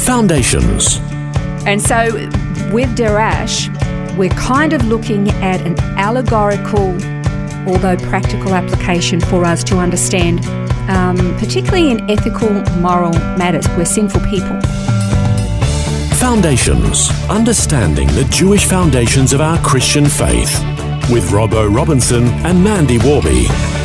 Foundations. And so with Darash, we're kind of looking at an allegorical, although practical application for us to understand, um, particularly in ethical, moral matters. We're sinful people. Foundations. Understanding the Jewish foundations of our Christian faith. With Robbo Robinson and Mandy Warby.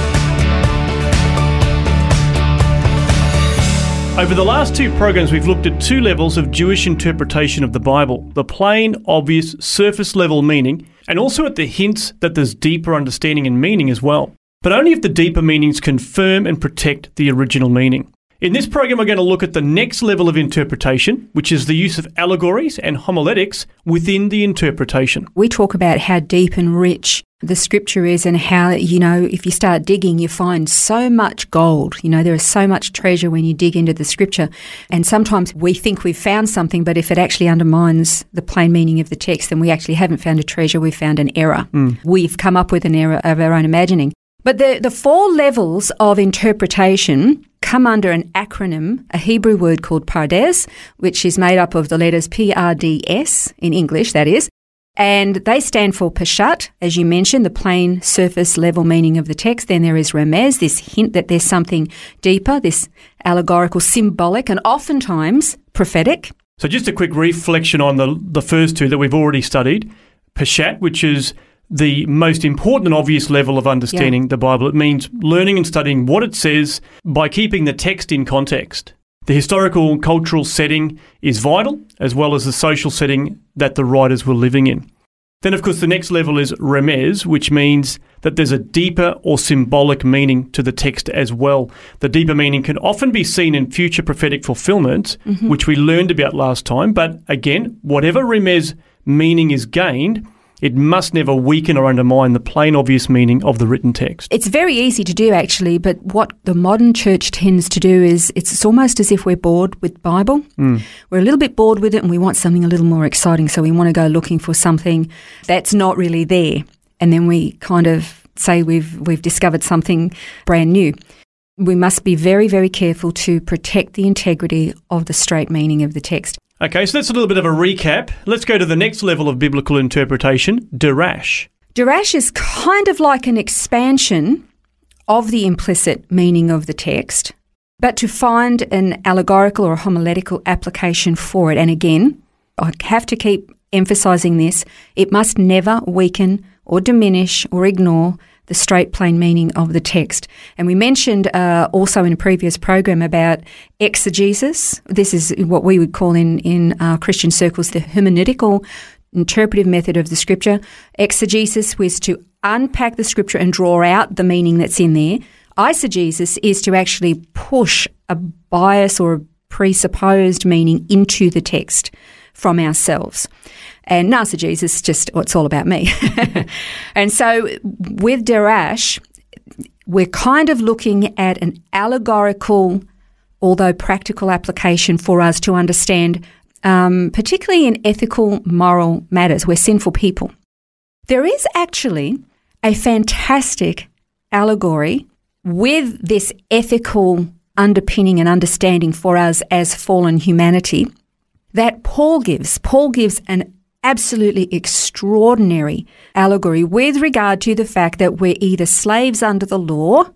Over the last two programs, we've looked at two levels of Jewish interpretation of the Bible the plain, obvious, surface level meaning, and also at the hints that there's deeper understanding and meaning as well. But only if the deeper meanings confirm and protect the original meaning. In this program, we're going to look at the next level of interpretation, which is the use of allegories and homiletics within the interpretation. We talk about how deep and rich the scripture is and how, you know, if you start digging, you find so much gold. You know, there is so much treasure when you dig into the scripture. And sometimes we think we've found something, but if it actually undermines the plain meaning of the text, then we actually haven't found a treasure, we've found an error. Mm. We've come up with an error of our own imagining. But the, the four levels of interpretation come under an acronym, a Hebrew word called pardes, which is made up of the letters PRDS in English, that is. And they stand for Peshat, as you mentioned, the plain surface level meaning of the text. Then there is Remez, this hint that there's something deeper, this allegorical, symbolic, and oftentimes prophetic. So just a quick reflection on the, the first two that we've already studied. Peshat, which is the most important and obvious level of understanding yeah. the Bible. It means learning and studying what it says by keeping the text in context. The historical cultural setting is vital, as well as the social setting that the writers were living in. Then, of course, the next level is remez, which means that there's a deeper or symbolic meaning to the text as well. The deeper meaning can often be seen in future prophetic fulfillments, mm-hmm. which we learned about last time. But again, whatever remez meaning is gained, it must never weaken or undermine the plain obvious meaning of the written text. It's very easy to do actually, but what the modern church tends to do is it's almost as if we're bored with Bible. Mm. We're a little bit bored with it and we want something a little more exciting, so we want to go looking for something that's not really there. And then we kind of say we've we've discovered something brand new. We must be very, very careful to protect the integrity of the straight meaning of the text. Okay, so that's a little bit of a recap. Let's go to the next level of biblical interpretation, Darash. Darash is kind of like an expansion of the implicit meaning of the text, but to find an allegorical or homiletical application for it. And again, I have to keep emphasizing this it must never weaken or diminish or ignore the straight plain meaning of the text. And we mentioned uh, also in a previous program about exegesis. This is what we would call in in Christian circles the hermeneutical interpretive method of the scripture. Exegesis was to unpack the scripture and draw out the meaning that's in there. Eisegesis is to actually push a bias or a presupposed meaning into the text from ourselves. And Narcigees is just, well, it's all about me. and so with Darash, we're kind of looking at an allegorical, although practical application for us to understand, um, particularly in ethical, moral matters. We're sinful people. There is actually a fantastic allegory with this ethical underpinning and understanding for us as fallen humanity that Paul gives. Paul gives an absolutely extraordinary allegory with regard to the fact that we're either slaves under the law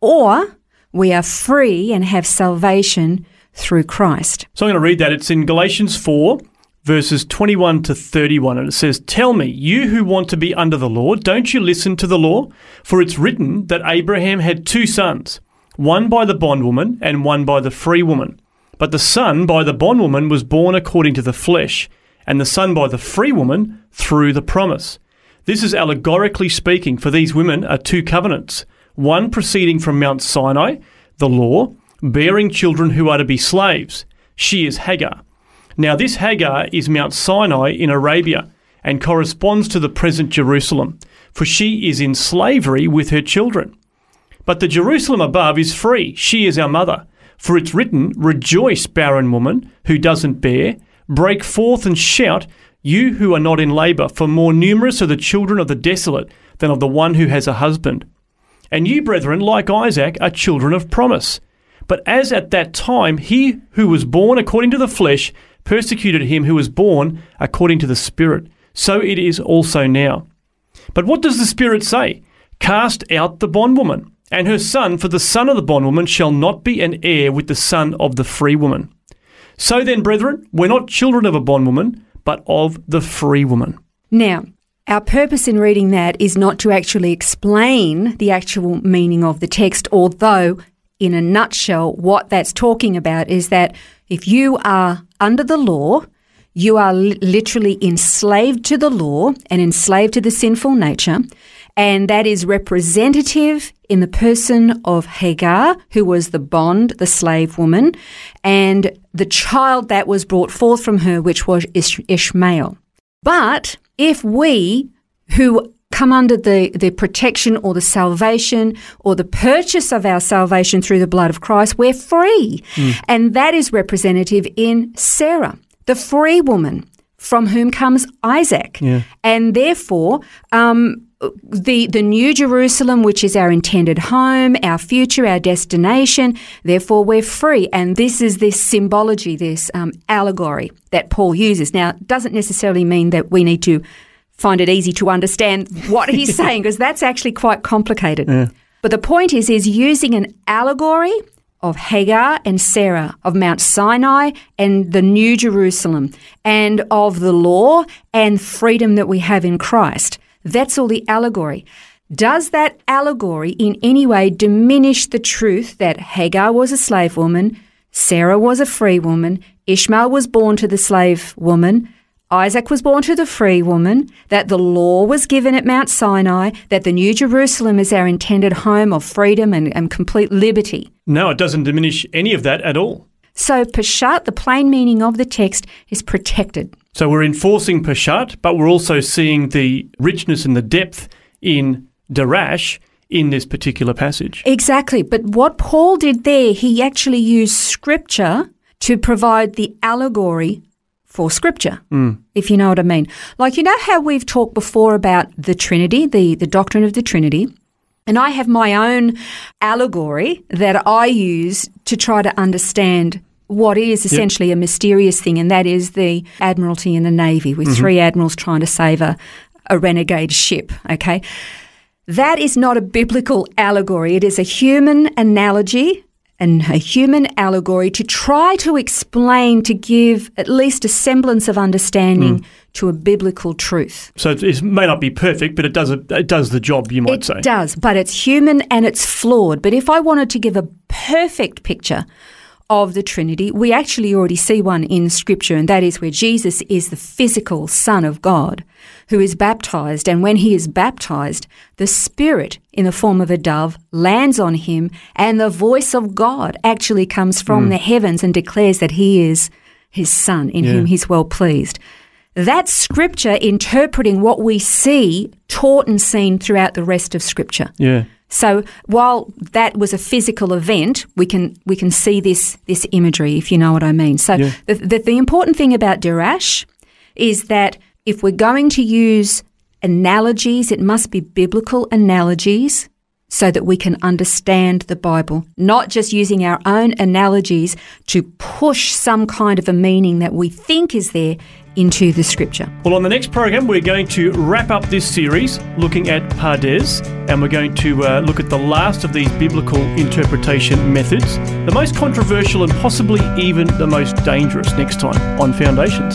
or we are free and have salvation through Christ. So I'm going to read that. It's in Galatians 4, verses 21 to 31, and it says, Tell me, you who want to be under the law, don't you listen to the law? For it's written that Abraham had two sons, one by the bondwoman and one by the free woman. But the son by the bondwoman was born according to the flesh and the son by the free woman through the promise. This is allegorically speaking, for these women are two covenants one proceeding from Mount Sinai, the law, bearing children who are to be slaves. She is Hagar. Now, this Hagar is Mount Sinai in Arabia and corresponds to the present Jerusalem, for she is in slavery with her children. But the Jerusalem above is free. She is our mother. For it's written, Rejoice, barren woman who doesn't bear. Break forth and shout, you who are not in labour, for more numerous are the children of the desolate than of the one who has a husband. And you, brethren, like Isaac, are children of promise. But as at that time he who was born according to the flesh persecuted him who was born according to the Spirit, so it is also now. But what does the Spirit say? Cast out the bondwoman and her son, for the son of the bondwoman shall not be an heir with the son of the free woman. So then, brethren, we're not children of a bondwoman, but of the free woman. Now, our purpose in reading that is not to actually explain the actual meaning of the text, although, in a nutshell, what that's talking about is that if you are under the law, you are li- literally enslaved to the law and enslaved to the sinful nature. And that is representative in the person of Hagar, who was the bond, the slave woman, and the child that was brought forth from her, which was Ish- Ishmael. But if we, who come under the, the protection or the salvation or the purchase of our salvation through the blood of Christ, we're free. Mm. And that is representative in Sarah, the free woman from whom comes Isaac. And therefore, um, the the New Jerusalem, which is our intended home, our future, our destination. Therefore, we're free, and this is this symbology, this um, allegory that Paul uses. Now, it doesn't necessarily mean that we need to find it easy to understand what he's saying, because that's actually quite complicated. But the point is, is using an allegory of Hagar and Sarah, of Mount Sinai and the New Jerusalem, and of the law and freedom that we have in Christ. That's all the allegory. Does that allegory in any way diminish the truth that Hagar was a slave woman, Sarah was a free woman, Ishmael was born to the slave woman, Isaac was born to the free woman, that the law was given at Mount Sinai, that the New Jerusalem is our intended home of freedom and, and complete liberty? No, it doesn't diminish any of that at all. So, Peshat, the plain meaning of the text, is protected. So we're enforcing Peshat, but we're also seeing the richness and the depth in Darash in this particular passage. Exactly. But what Paul did there, he actually used scripture to provide the allegory for scripture, hmm. if you know what I mean. Like, you know how we've talked before about the Trinity, the, the doctrine of the Trinity? And I have my own allegory that I use to try to understand what is essentially a mysterious thing, and that is the Admiralty and the Navy, with mm-hmm. three admirals trying to save a, a renegade ship. Okay. That is not a biblical allegory. It is a human analogy and a human allegory to try to explain, to give at least a semblance of understanding hmm. to a biblical truth. So it, it may not be perfect, but it does it does the job, you might It say. It does, but it's human and it's flawed. But if I wanted to give a perfect picture of the Trinity, we actually already see one in Scripture, and that is where Jesus is the physical Son of God who is baptized. And when he is baptized, the Spirit in the form of a dove lands on him, and the voice of God actually comes from hmm. the heavens and declares that he is his Son, in whom he's well pleased. That's Scripture interpreting what we see taught and seen throughout the rest of Scripture. Yeah. So while that was a physical event, we can we can see this this imagery, if you know what I mean. So Yeah. the, the the important thing about Dirash is that if we're going to use analogies, it must be biblical analogies so that we can understand the Bible, not just using our own analogies to push some kind of a meaning that we think is there into the scripture. Well, on the next program, we're going to wrap up this series looking at Pardes, and we're going to uh, look at the last of these biblical interpretation methods, the most controversial and possibly even the most dangerous next time on Foundations.